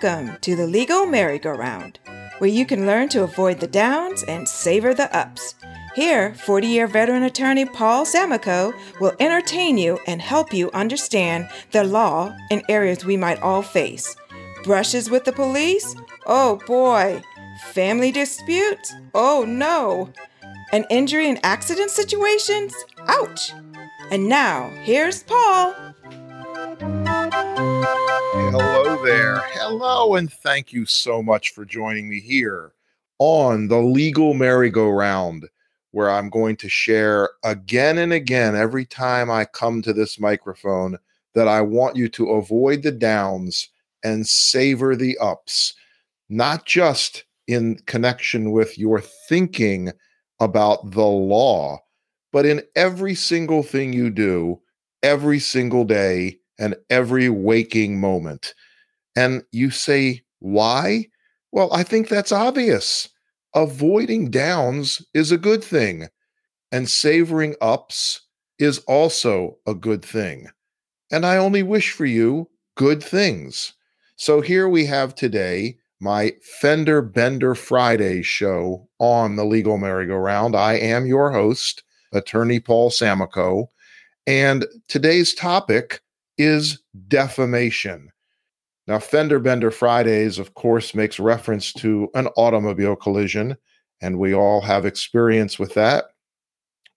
Welcome to the Legal Merry-Go-Round, where you can learn to avoid the downs and savor the ups. Here, 40 year veteran attorney Paul Samakow will entertain you and help you understand the law in areas we might all face. Brushes with the police? Oh boy. Family disputes? Oh no. An injury and accident situations? Ouch. And now, here's Paul. Hello there. Hello, and thank you so much for joining me here on the Legal Merry-Go-Round, where I'm going to share again and again every time I come to this microphone that I want you to avoid the downs and savor the ups, not just in connection with your thinking about the law, but in every single thing you do every single day and every waking moment. And you say, why? Well, I think that's obvious. Avoiding downs is a good thing, and savoring ups is also a good thing. And I only wish for you good things. So here we have today my Fender Bender Friday show on the Legal Merry-Go-Round. I am your host, attorney Paul Samakow. And today's topic is defamation. Now, Fender Bender Fridays, of course, makes reference to an automobile collision, and we all have experience with that.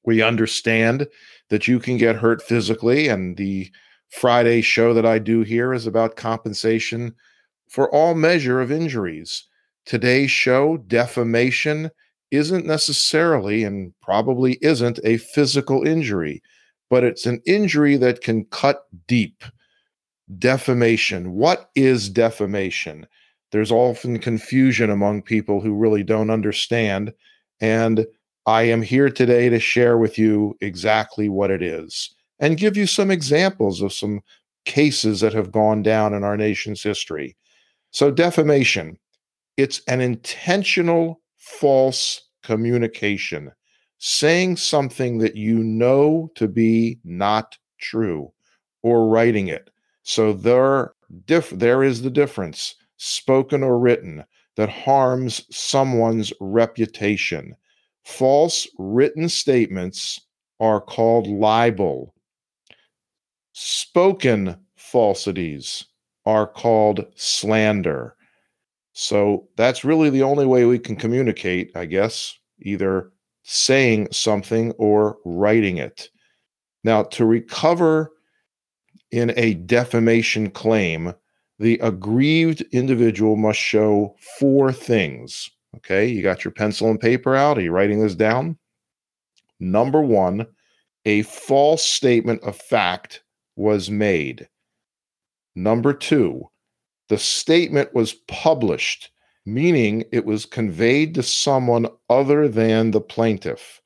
We understand that you can get hurt physically, and the Friday show that I do here is about compensation for all measure of injuries. Today's show, defamation, isn't necessarily and probably isn't a physical injury but it's an injury that can cut deep. Defamation. What is defamation? There's often confusion among people who really don't understand. And I am here today to share with you exactly what it is and give you some examples of some cases that have gone down in our nation's history. So, defamation, it's an intentional false communication saying something that you know to be not true or writing it. So there, diff- there is the difference, spoken or written, that harms someone's reputation. False written statements are called libel. Spoken falsities are called slander. So that's really the only way we can communicate, I guess, either saying something or writing it. Now, to recover in a defamation claim, the aggrieved individual must show four things. Okay, you got your pencil and paper out. Are you writing this down? Number one, a false statement of fact was made. Number two, the statement was published meaning it was conveyed to someone other than the plaintiff.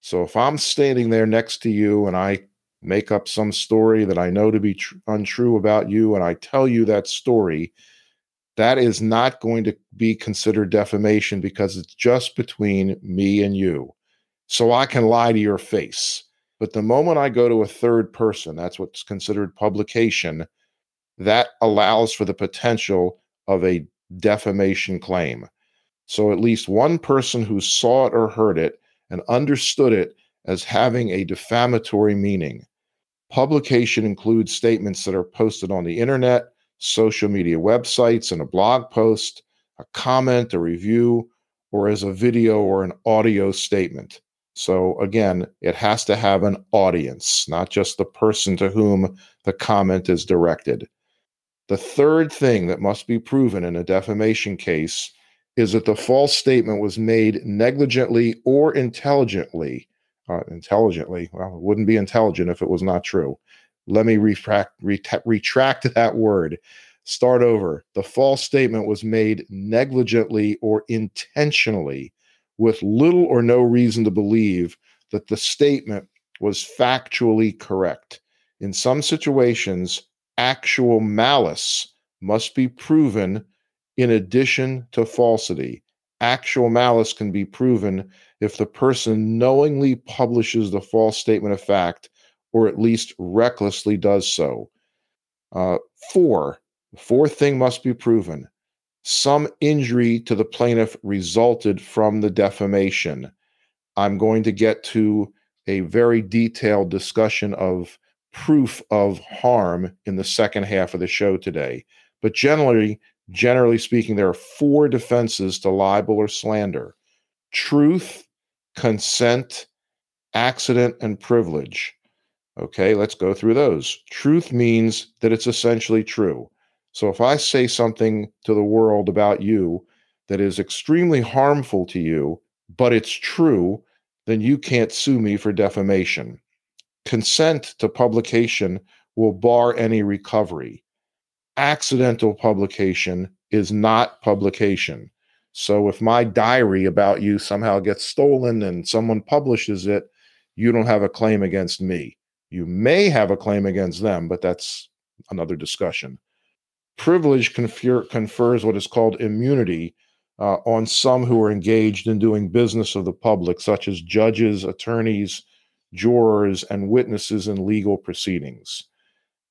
So if I'm standing there next to you and I make up some story that I know to be tr- untrue about you and I tell you that story, that is not going to be considered defamation because it's just between me and you. So I can lie to your face. But the moment I go to a third person, that's what's considered publication, that allows for the potential of a defamation claim. So at least one person who saw it or heard it and understood it as having a defamatory meaning. Publication includes statements that are posted on the internet, social media websites, and a blog post, a comment, a review, or as a video or an audio statement. So again, it has to have an audience, not just the person to whom the comment is directed. The third thing that must be proven in a defamation case is that the false statement was made negligently or intelligently. Uh, intelligently, well, it wouldn't be intelligent if it was not true. Let me ret- retract that word. Start over. The false statement was made negligently or intentionally with little or no reason to believe that the statement was factually correct. In some situations, actual malice must be proven in addition to falsity. Actual malice can be proven if the person knowingly publishes the false statement of fact or at least recklessly does so. Uh, four, The fourth thing must be proven. Some injury to the plaintiff resulted from the defamation. I'm going to get to a very detailed discussion of proof of harm in the second half of the show today. But generally, generally speaking, there are four defenses to libel or slander truth, consent, accident, and privilege. Okay, let's go through those. Truth means that it's essentially true. So if I say something to the world about you that is extremely harmful to you, but it's true, then you can't sue me for defamation. Consent to publication will bar any recovery. Accidental publication is not publication. So if my diary about you somehow gets stolen and someone publishes it, you don't have a claim against me. You may have a claim against them, but that's another discussion. Privilege confer- confers what is called immunity uh, on some who are engaged in doing business of the public, such as judges, attorneys, jurors, and witnesses in legal proceedings.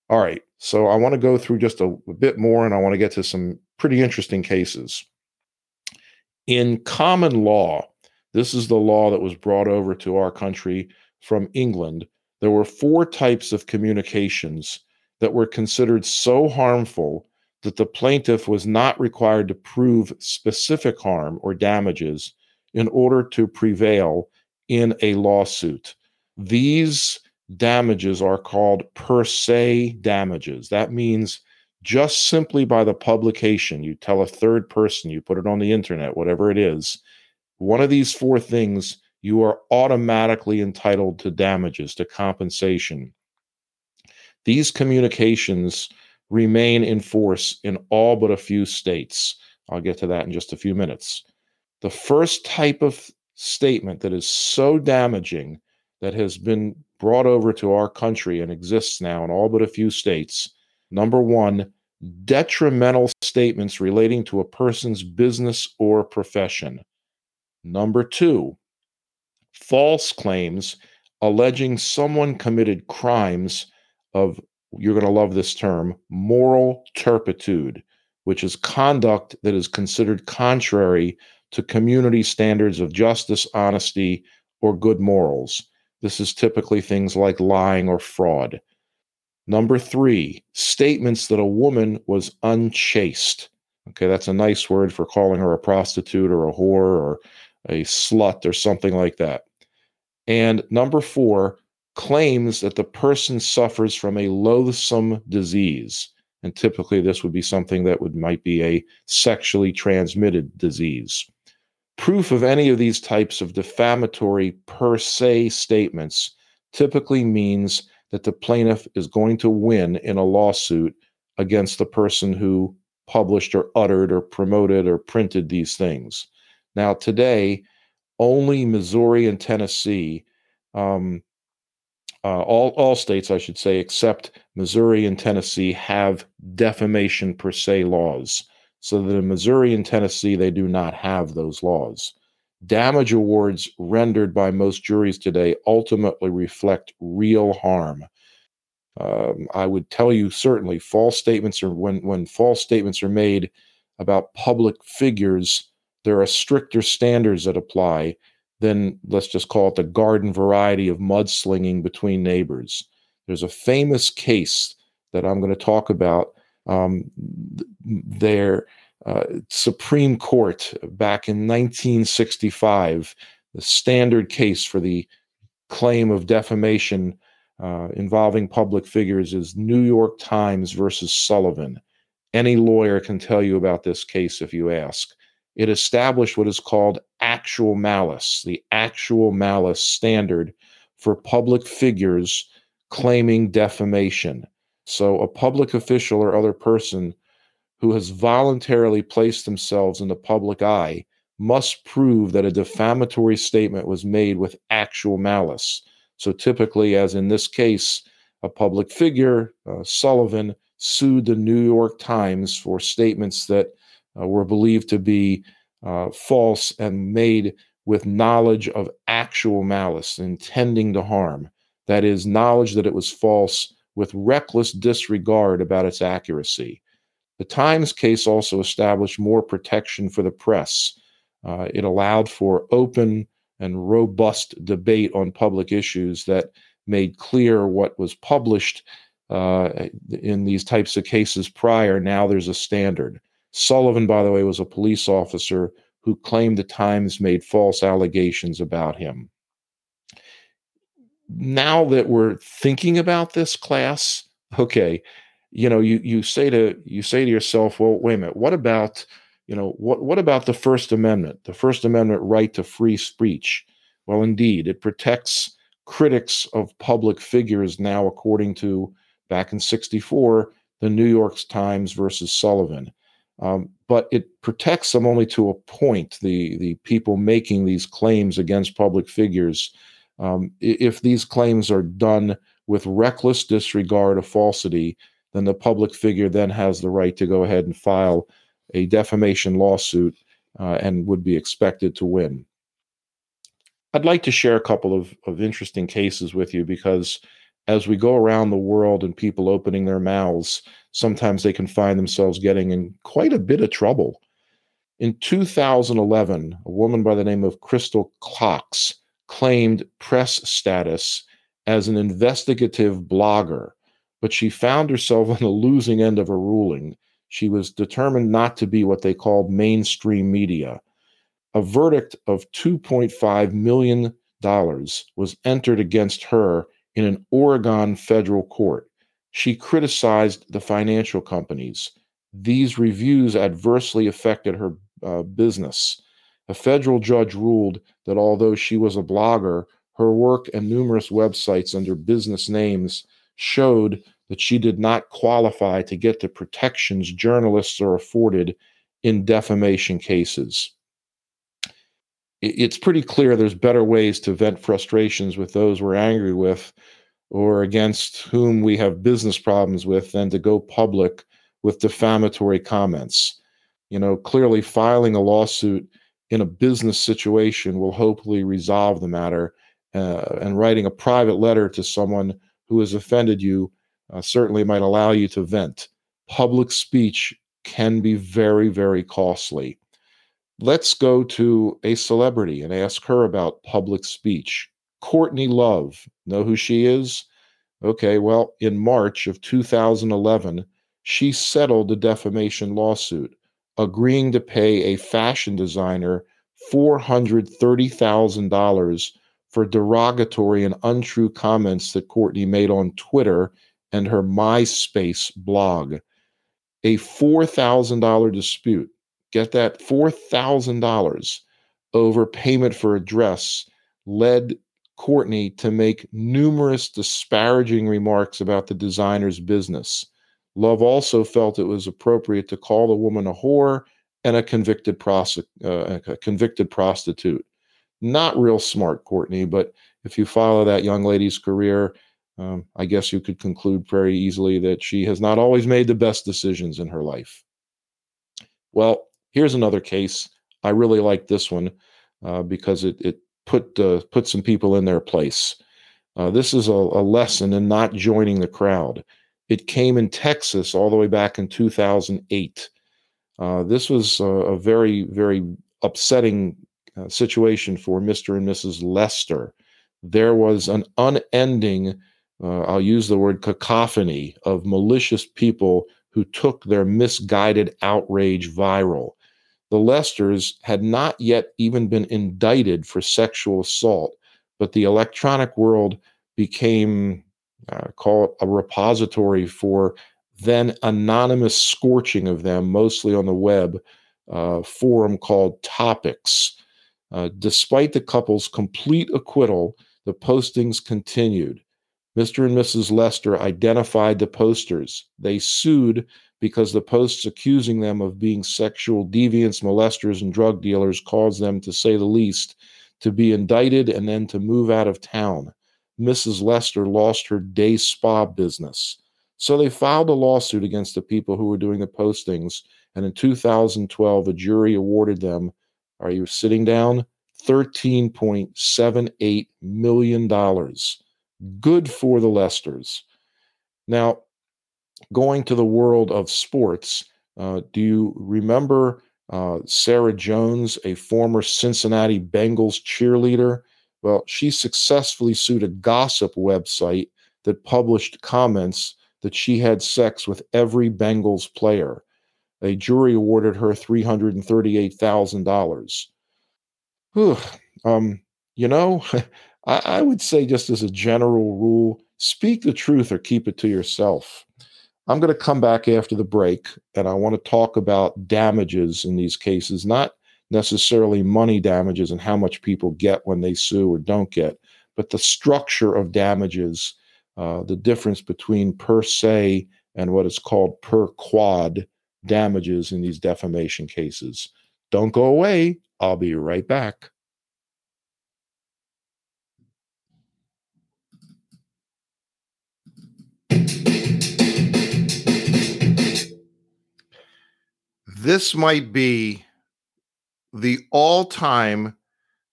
All right, so I want to go through just a, a bit more and I want to get to some pretty interesting cases. In common law, this is the law that was brought over to our country from England. There were four types of communications that were considered so harmful that the plaintiff was not required to prove specific harm or damages in order to prevail in a lawsuit. These damages are called per se damages. That means just simply by the publication, you tell a third person, you put it on the internet, whatever it is, one of these four things, you are automatically entitled to damages, to compensation. These communications remain in force in all but a few states. I'll get to that in just a few minutes. The first type of statement that is so damaging that has been brought over to our country and exists now in all but a few states number one, detrimental statements relating to a person's business or profession. Number two, false claims alleging someone committed crimes of you're going to love this term moral turpitude, which is conduct that is considered contrary to community standards of justice, honesty, or good morals. This is typically things like lying or fraud. Number three, statements that a woman was unchaste. Okay, that's a nice word for calling her a prostitute or a whore or a slut or something like that. And number four, claims that the person suffers from a loathsome disease. And typically, this would be something that would might be a sexually transmitted disease. Proof of any of these types of defamatory per se statements typically means that the plaintiff is going to win in a lawsuit against the person who published or uttered or promoted or printed these things. Now, today, only Missouri and Tennessee um, uh, all all states, I should say, except Missouri and Tennessee, have defamation per se laws. So that in Missouri and Tennessee, they do not have those laws. Damage awards rendered by most juries today ultimately reflect real harm. Um, I would tell you certainly false statements are when when false statements are made about public figures, there are stricter standards that apply than let's just call it the garden variety of mudslinging between neighbors. There's a famous case that I'm going to talk about. Um, their uh, Supreme Court back in 1965, the standard case for the claim of defamation uh, involving public figures is New York Times versus Sullivan. Any lawyer can tell you about this case if you ask it established what is called actual malice, the actual malice standard for public figures claiming defamation. So, a public official or other person who has voluntarily placed themselves in the public eye must prove that a defamatory statement was made with actual malice. So, typically, as in this case, a public figure, uh, Sullivan, sued the New York Times for statements that uh, were believed to be uh, false and made with knowledge of actual malice, intending to harm. That is, knowledge that it was false with reckless disregard about its accuracy. The Times case also established more protection for the press. Uh, it allowed for open and robust debate on public issues that made clear what was published uh, in these types of cases prior. Now there's a standard. Sullivan, by the way, was a police officer who claimed the Times made false allegations about him. Now that we're thinking about this class, okay, you know, you you say to you say to yourself, well, wait a minute, what about you know what what about the First Amendment, the First Amendment right to free speech? Well, indeed, it protects critics of public figures now, according to back in '64, the New York Times versus Sullivan. Um, but it protects them only to a point. The the people making these claims against public figures, um, if these claims are done with reckless disregard of falsity, then the public figure then has the right to go ahead and file a defamation lawsuit uh, and would be expected to win. I'd like to share a couple of, of interesting cases with you because as we go around the world and people opening their mouths, sometimes they can find themselves getting in quite a bit of trouble. In 2011, a woman by the name of Crystal Cox claimed press status as an investigative blogger, but she found herself on the losing end of a ruling. She was determined not to be what they called mainstream media. A verdict of $2.5 million was entered against her in an Oregon federal court. She criticized the financial companies. These reviews adversely affected her uh, business. A federal judge ruled that although she was a blogger, her work and numerous websites under business names showed that she did not qualify to get the protections journalists are afforded in defamation cases. It's pretty clear there's better ways to vent frustrations with those we're angry with or against whom we have business problems with than to go public with defamatory comments. You know, clearly filing a lawsuit in a business situation will hopefully resolve the matter, uh, and writing a private letter to someone who has offended you uh, certainly might allow you to vent. Public speech can be very, very costly. Let's go to a celebrity and ask her about public speech. Courtney Love. Know who she is? Okay, well, in March of 2011, she settled a defamation lawsuit, agreeing to pay a fashion designer $430,000 for derogatory and untrue comments that Courtney made on Twitter and her MySpace blog. A $4,000 dispute. Get that $4,000 over payment for a dress led Courtney to make numerous disparaging remarks about the designer's business. Love also felt it was appropriate to call the woman a whore and a convicted, uh, a convicted prostitute. Not real smart, Courtney, but if you follow that young lady's career, um, I guess you could conclude very easily that she has not always made the best decisions in her life. Well, here's another case. I really like this one uh, because it, it put uh, put some people in their place. Uh, this is a, a, lesson in not joining the crowd. It came in Texas all the way back in 2008. Uh, this was a, a, very very upsetting uh, situation for Mr. and Mrs. Lester. There was an unending, uh, I'll use the word cacophony of malicious people who took their misguided outrage viral. The Lesters had not yet even been indicted for sexual assault, but the electronic world became, uh, call a repository for then anonymous scorching of them, mostly on the web uh, forum called Topix. Uh, despite the couple's complete acquittal, the postings continued. Mr. and Mrs. Lester identified the posters. They sued because the posts accusing them of being sexual deviants, molesters, and drug dealers caused them, to say the least, to be indicted and then to move out of town. Mrs. Lester lost her day spa business. So they filed a lawsuit against the people who were doing the postings. And in 2012, a jury awarded them, are you sitting down? $13.78 million. Good for the Lesters. Now, going to the world of sports, Uh, do you remember uh, Sarah Jones, a former Cincinnati Bengals cheerleader? Well, she successfully sued a gossip website that published comments that she had sex with every Bengals player. A jury awarded her $338,000. Um, you know, I, I would say, just as a general rule, speak the truth or keep it to yourself. I'm going to come back after the break and I want to talk about damages in these cases, not necessarily money damages and how much people get when they sue or don't get, but the structure of damages, uh, the difference between per se and what is called per quod damages in these defamation cases. Don't go away. I'll be right back. This might be the all time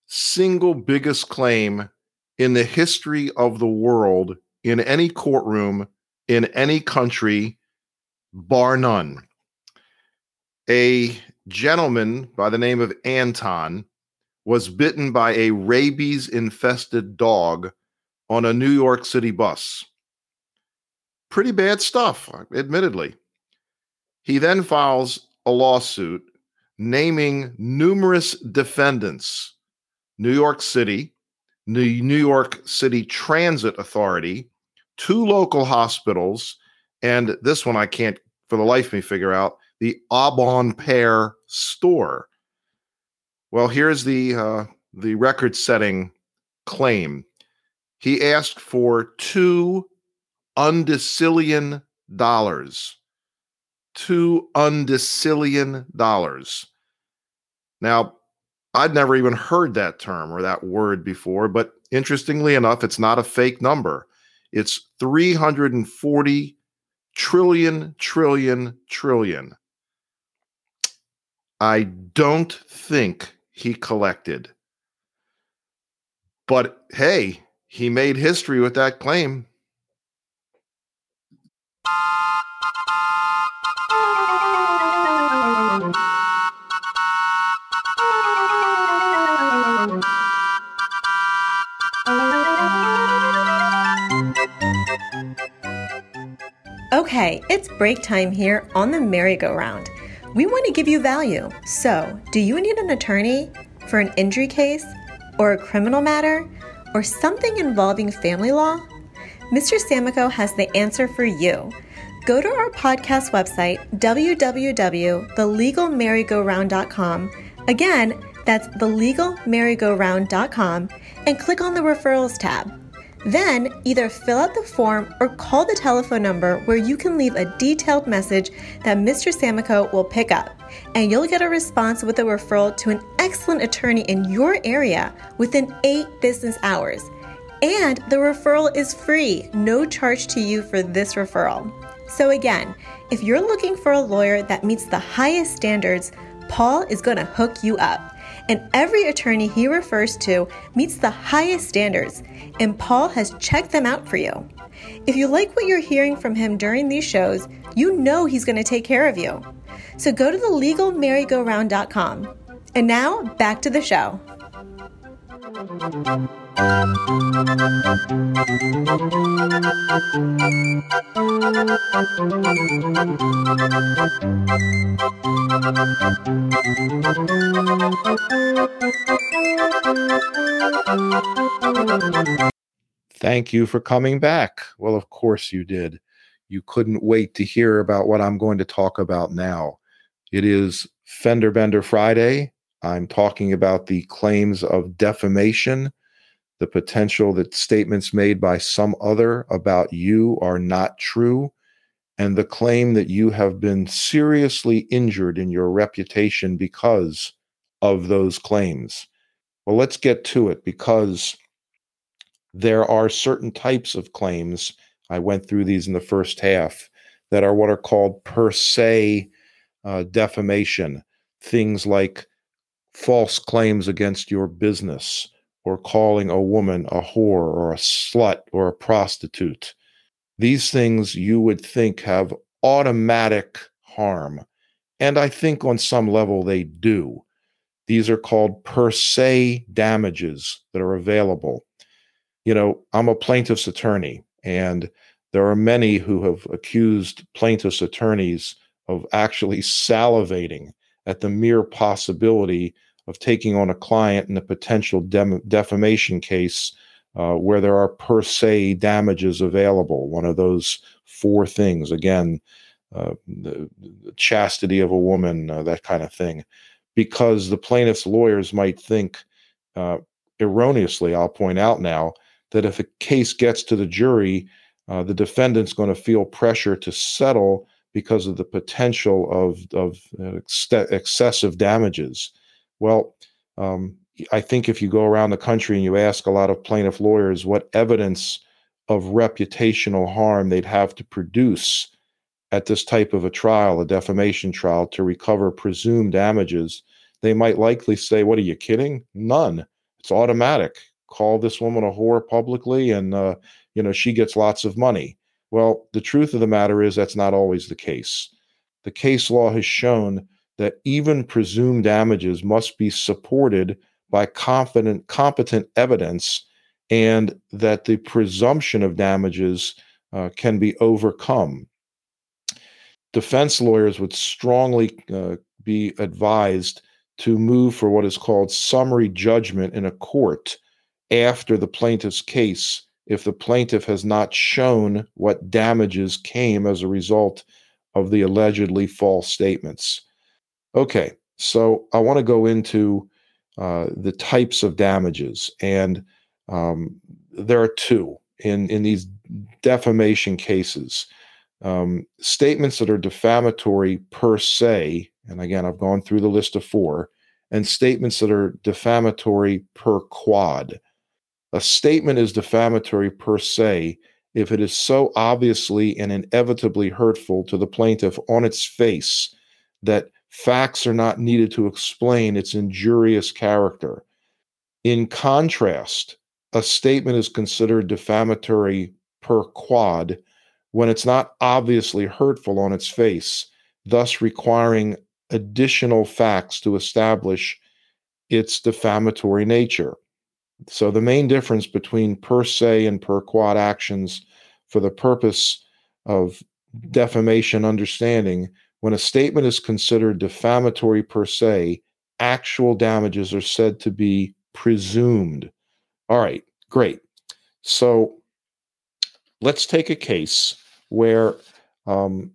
single biggest claim in the history of the world in any courtroom in any country, bar none. A gentleman by the name of Anton was bitten by a rabies infested dog on a New York City bus. Pretty bad stuff, admittedly. He then files a lawsuit naming numerous defendants New York City, the New York City Transit Authority, two local hospitals, and this one I can't for the life of me figure out the Au Bon Pain store. Well, here's the uh, the record-setting claim. He asked for two undecillion dollars two undecillion dollars. Now, I'd never even heard that term or that word before, but interestingly enough, it's not a fake number. It's 340 trillion, trillion, trillion. I don't think he collected. But hey, he made history with that claim. Okay, it's break time here on the merry-go-round. We want to give you value. So, do you need an attorney for an injury case or a criminal matter or something involving family law? Mr. Samakow has the answer for you. Go to our podcast website, www.thelegalmerrygoround.com. Again, that's thelegalmerrygoround.com and click on the referrals tab. Then either fill out the form or call the telephone number where you can leave a detailed message that Mr. Samakow will pick up, and you'll get a response with a referral to an excellent attorney in your area within eight business hours. And the referral is free, no charge to you for this referral. So, again, if you're looking for a lawyer that meets the highest standards, Paul is going to hook you up and every attorney he refers to meets the highest standards, and Paul has checked them out for you. If you like what you're hearing from him during these shows, you know he's going to take care of you. So go to thelegalmerrygoround.com. And now, back to the show. Thank you for coming back. Well, of course you did. You couldn't wait to hear about what I'm going to talk about now. It is Fender Bender Friday. I'm talking about the claims of defamation, the potential that statements made by some other about you are not true, and the claim that you have been seriously injured in your reputation because of those claims. Well, let's get to it because there are certain types of claims. I went through these in the first half that are what are called per se uh, defamation. Things like false claims against your business or calling a woman a whore or a slut or a prostitute. These things you would think have automatic harm. And I think on some level they do. These are called per se damages that are available. You know, I'm a plaintiff's attorney, and there are many who have accused plaintiff's attorneys of actually salivating at the mere possibility of taking on a client in a potential dem- defamation case uh, where there are per se damages available. One of those four things, again, uh, the, chastity of a woman, uh, that kind of thing, because the plaintiff's lawyers might think uh, erroneously, I'll point out now, that if a case gets to the jury, uh, the defendant's going to feel pressure to settle because of the potential of, of uh, ex- excessive damages. Well, um, I think if you go around the country and you ask a lot of plaintiff lawyers what evidence of reputational harm they'd have to produce at this type of a trial, a defamation trial, to recover presumed damages, they might likely say, What are you kidding? None. It's automatic. Call this woman a whore publicly, and uh, you know she gets lots of money. Well, the truth of the matter is that's not always the case. The case law has shown that even presumed damages must be supported by confident, competent evidence, and that the presumption of damages uh, can be overcome. Defense lawyers would strongly uh, be advised to move for what is called summary judgment in a court after the plaintiff's case if the plaintiff has not shown what damages came as a result of the allegedly false statements. Okay, so I want to go into uh, the types of damages, and um, there are two in in these defamation cases. Um, statements that are defamatory per se, and again, I've gone through the list of four, and statements that are defamatory per quod. A statement is defamatory per se if it is so obviously and inevitably hurtful to the plaintiff on its face that facts are not needed to explain its injurious character. In contrast, a statement is considered defamatory per quod when it's not obviously hurtful on its face, thus requiring additional facts to establish its defamatory nature. So, the main difference between per se and per quod actions for the purpose of defamation understanding when a statement is considered defamatory per se, actual damages are said to be presumed. All right, great. So let's take a case where um,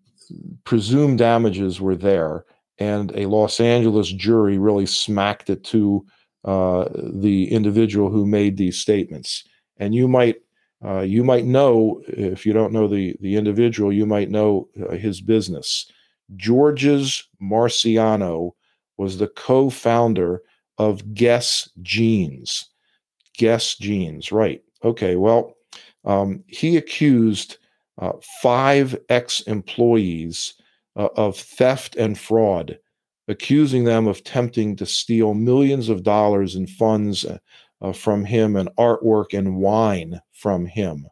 presumed damages were there and a Los Angeles jury really smacked it to uh, the individual who made these statements. And you might uh, you might know if you don't know the the individual, you might know uh, his business. Georges Marciano was the co founder of Guess Jeans. Guess Jeans, right. Okay, well, um, he accused uh, five ex employees uh, of theft and fraud, accusing them of attempting to steal millions of dollars in funds uh, from him and artwork and wine from him.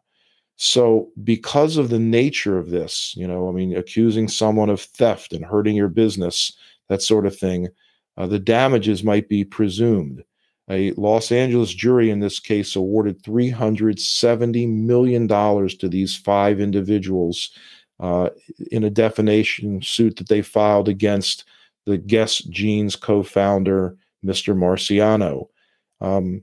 So, because of the nature of this, you know, I mean, accusing someone of theft and hurting your business, that sort of thing, uh, the damages might be presumed. A Los Angeles jury in this case awarded $370 million to these five individuals uh, in a defamation suit that they filed against the Guess Jeans co founder, Mr. Marciano. Um,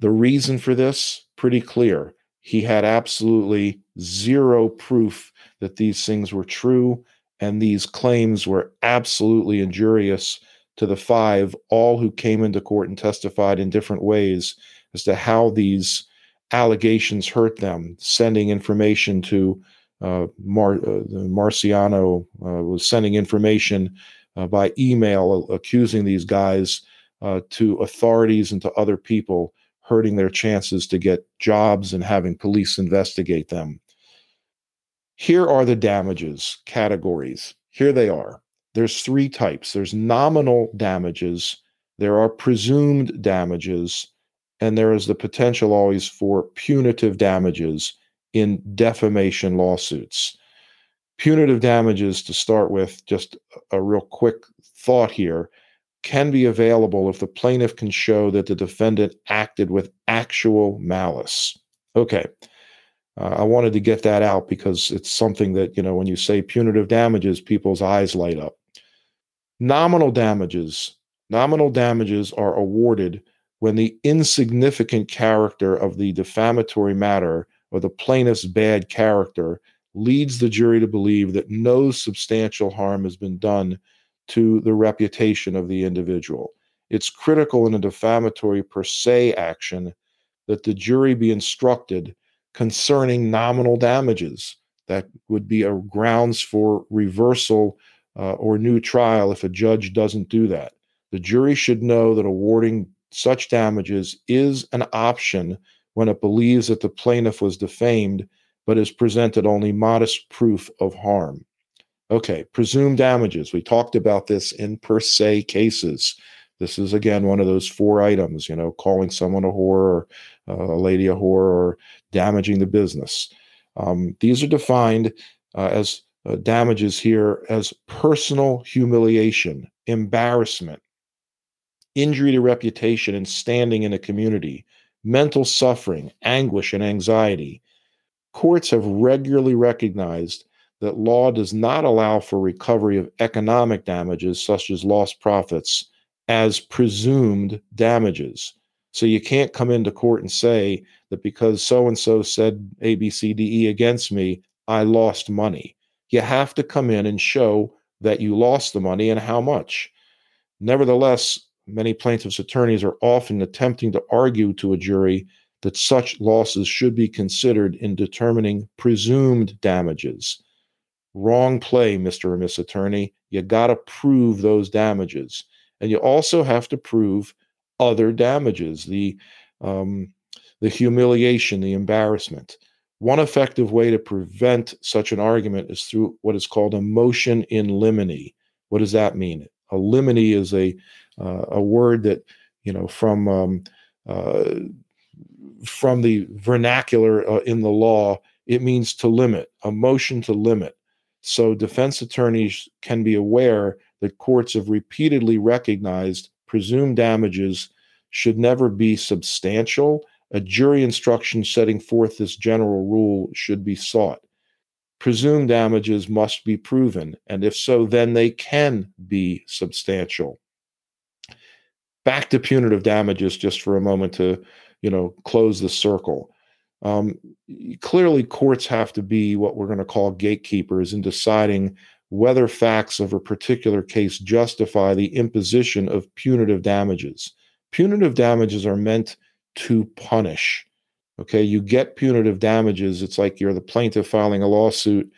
the reason for this, pretty clear he had absolutely zero proof that these things were true, and these claims were absolutely injurious to the five, all who came into court and testified in different ways as to how these allegations hurt them, sending information to uh, Mar- uh, Marciano uh, was sending information uh, by email accusing these guys uh, to authorities and to other people hurting their chances to get jobs and having police investigate them. Here are the damages categories. Here they are. There's three types there's nominal damages, there are presumed damages, and there is the potential always for punitive damages in defamation lawsuits. Punitive damages, to start with, just a real quick thought here, can be available if the plaintiff can show that the defendant acted with actual malice. Okay. Uh, I wanted to get that out because it's something that, you know, when you say punitive damages, people's eyes light up. Nominal damages, nominal damages are awarded when the insignificant character of the defamatory matter or the plaintiff's bad character leads the jury to believe that no substantial harm has been done to the reputation of the individual. It's critical in a defamatory per se action that the jury be instructed concerning nominal damages. That would be a grounds for reversal uh, or new trial if a judge doesn't do that. The jury should know that awarding such damages is an option when it believes that the plaintiff was defamed but has presented only modest proof of harm. Okay, presumed damages. We talked about this in per se cases. This is again one of those four items, you know, calling someone a whore or uh, a lady a whore or damaging the business. Um, these are defined uh, as uh, damages here as personal humiliation, embarrassment, injury to reputation and standing in a community, mental suffering, anguish, and anxiety. Courts have regularly recognized that law does not allow for recovery of economic damages, such as lost profits, as presumed damages. So you can't come into court and say that because so and so said A, B, C, D, E against me, I lost money. You have to come in and show that you lost the money and how much. Nevertheless, many plaintiffs' attorneys are often attempting to argue to a jury that such losses should be considered in determining presumed damages. Wrong play, Mr. or Miss Attorney. You got to prove those damages. And you also have to prove other damages, the, um, the humiliation, the embarrassment. One effective way to prevent such an argument is through what is called a motion in limine. What does that mean? A limine is a uh, a word that you know from um, uh, from the vernacular uh, in the law. It means to limit, a motion to limit. So defense attorneys can be aware that courts have repeatedly recognized presumed damages should never be substantial. A jury instruction setting forth this general rule should be sought. Presumed damages must be proven, and if so, then they can be substantial back to punitive damages just for a moment to you know close the circle um, clearly courts have to be what we're going to call gatekeepers in deciding whether facts of a particular case justify the imposition of punitive damages. Punitive damages are meant to punish okay? You get punitive damages it's like you're the plaintiff filing a lawsuit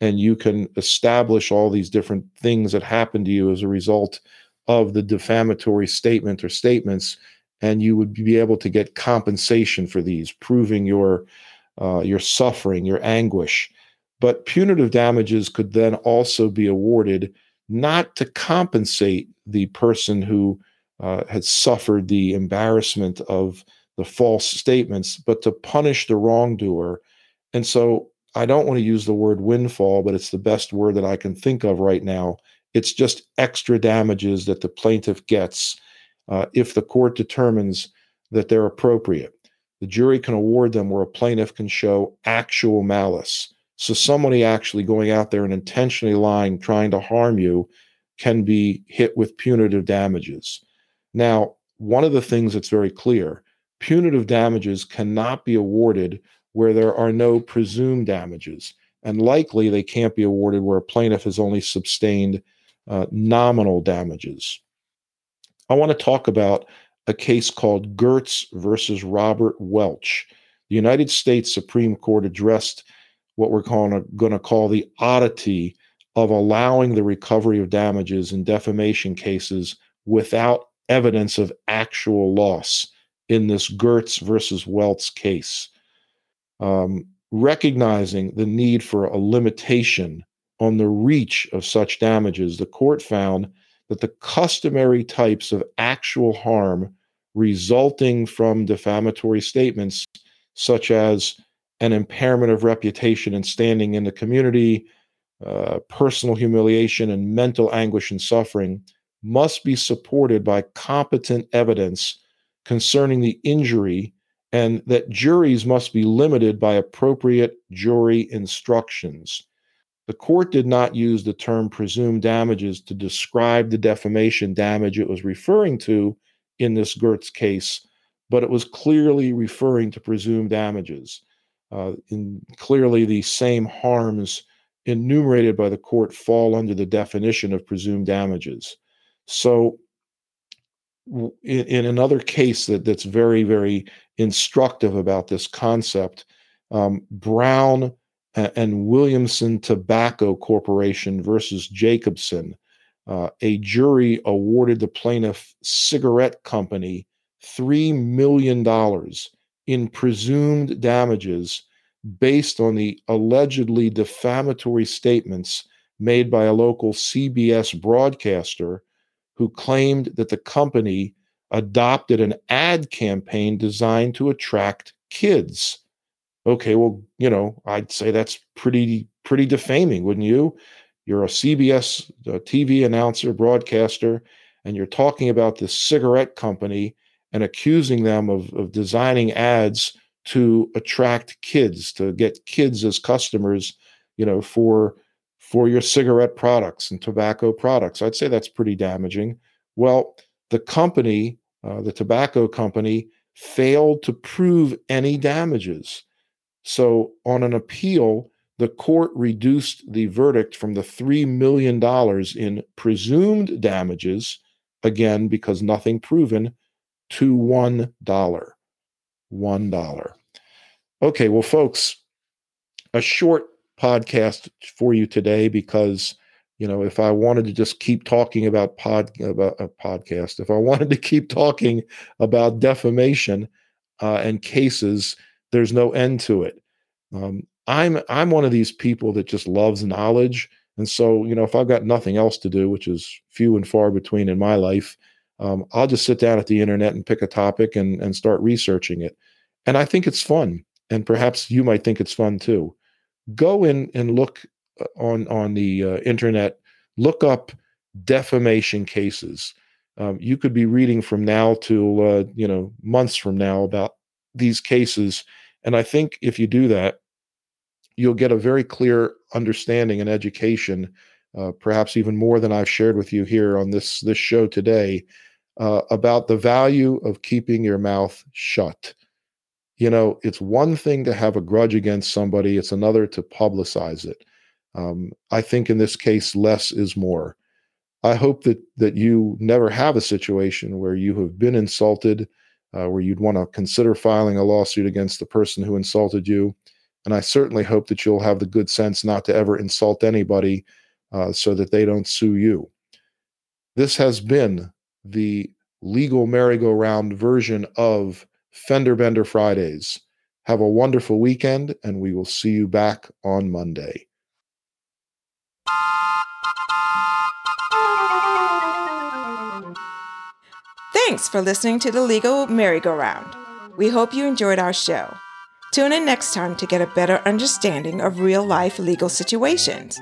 and you can establish all these different things that happen to you as a result of the defamatory statement or statements, and you would be able to get compensation for these, proving your uh, your suffering, your anguish. But punitive damages could then also be awarded not to compensate the person who uh, had suffered the embarrassment of the false statements, but to punish the wrongdoer. And so I don't want to use the word windfall, but it's the best word that I can think of right now it's just extra damages that the plaintiff gets uh, if the court determines that they're appropriate. The jury can award them where a plaintiff can show actual malice. So, somebody actually going out there and intentionally lying, trying to harm you, can be hit with punitive damages. Now, one of the things that's very clear punitive damages cannot be awarded where there are no presumed damages. And likely they can't be awarded where a plaintiff has only sustained uh, nominal damages. I want to talk about a case called Gertz versus Robert Welch. The United States Supreme Court addressed what we're going to call the oddity of allowing the recovery of damages in defamation cases without evidence of actual loss in this Gertz versus Welch case. Um, recognizing the need for a limitation on the reach of such damages, the court found that the customary types of actual harm resulting from defamatory statements, such as an impairment of reputation and standing in the community, uh, personal humiliation, and mental anguish and suffering must be supported by competent evidence concerning the injury, and that juries must be limited by appropriate jury instructions. The court did not use the term presumed damages to describe the defamation damage it was referring to in this Gertz case, but it was clearly referring to presumed damages. Uh, in clearly, the same harms enumerated by the court fall under the definition of presumed damages. So, in, in another case that, that's very, very instructive about this concept, um, Brown and Williamson Tobacco Corporation versus Jacobson, uh, a jury awarded the plaintiff cigarette company $3 million in presumed damages based on the allegedly defamatory statements made by a local CBS broadcaster who claimed that the company adopted an ad campaign designed to attract kids. Okay, well, you know, I'd say that's pretty pretty defaming, wouldn't you? You're a CBS TV announcer, broadcaster, and you're talking about this cigarette company and accusing them of, of designing ads to attract kids, to get kids as customers, you know, for for your cigarette products and tobacco products. I'd say that's pretty damaging. Well, the company, uh, the tobacco company, failed to prove any damages. So, on an appeal, the court reduced the verdict from the $3 million in presumed damages, again, because nothing proven, to $1. $1. Okay, well, folks, a short podcast for you today because you know if i wanted to just keep talking about pod about a podcast if i wanted to keep talking about defamation uh, and cases there's no end to it um, i'm i'm one of these people that just loves knowledge and so you know if i've got nothing else to do which is few and far between in my life um, I'll just sit down at the internet and pick a topic and, and start researching it. And I think it's fun. And perhaps you might think it's fun too. Go in and look uh, on, on the uh, internet, look up defamation cases. Um, you could be reading from now to uh, you know months from now about these cases, and I think if you do that, you'll get a very clear understanding and education, uh, perhaps even more than I've shared with you here on this this show today, uh, about the value of keeping your mouth shut. You know, it's one thing to have a grudge against somebody, it's another to publicize it. Um, I think in this case, less is more. I hope that that you never have a situation where you have been insulted, uh, where you'd want to consider filing a lawsuit against the person who insulted you. And I certainly hope that you'll have the good sense not to ever insult anybody uh, so that they don't sue you. This has been the legal merry-go-round version of Fender Bender Fridays. Have a wonderful weekend, and we will see you back on Monday. Thanks for listening to the Legal Merry-Go-Round. We hope you enjoyed our show. Tune in next time to get a better understanding of real life legal situations.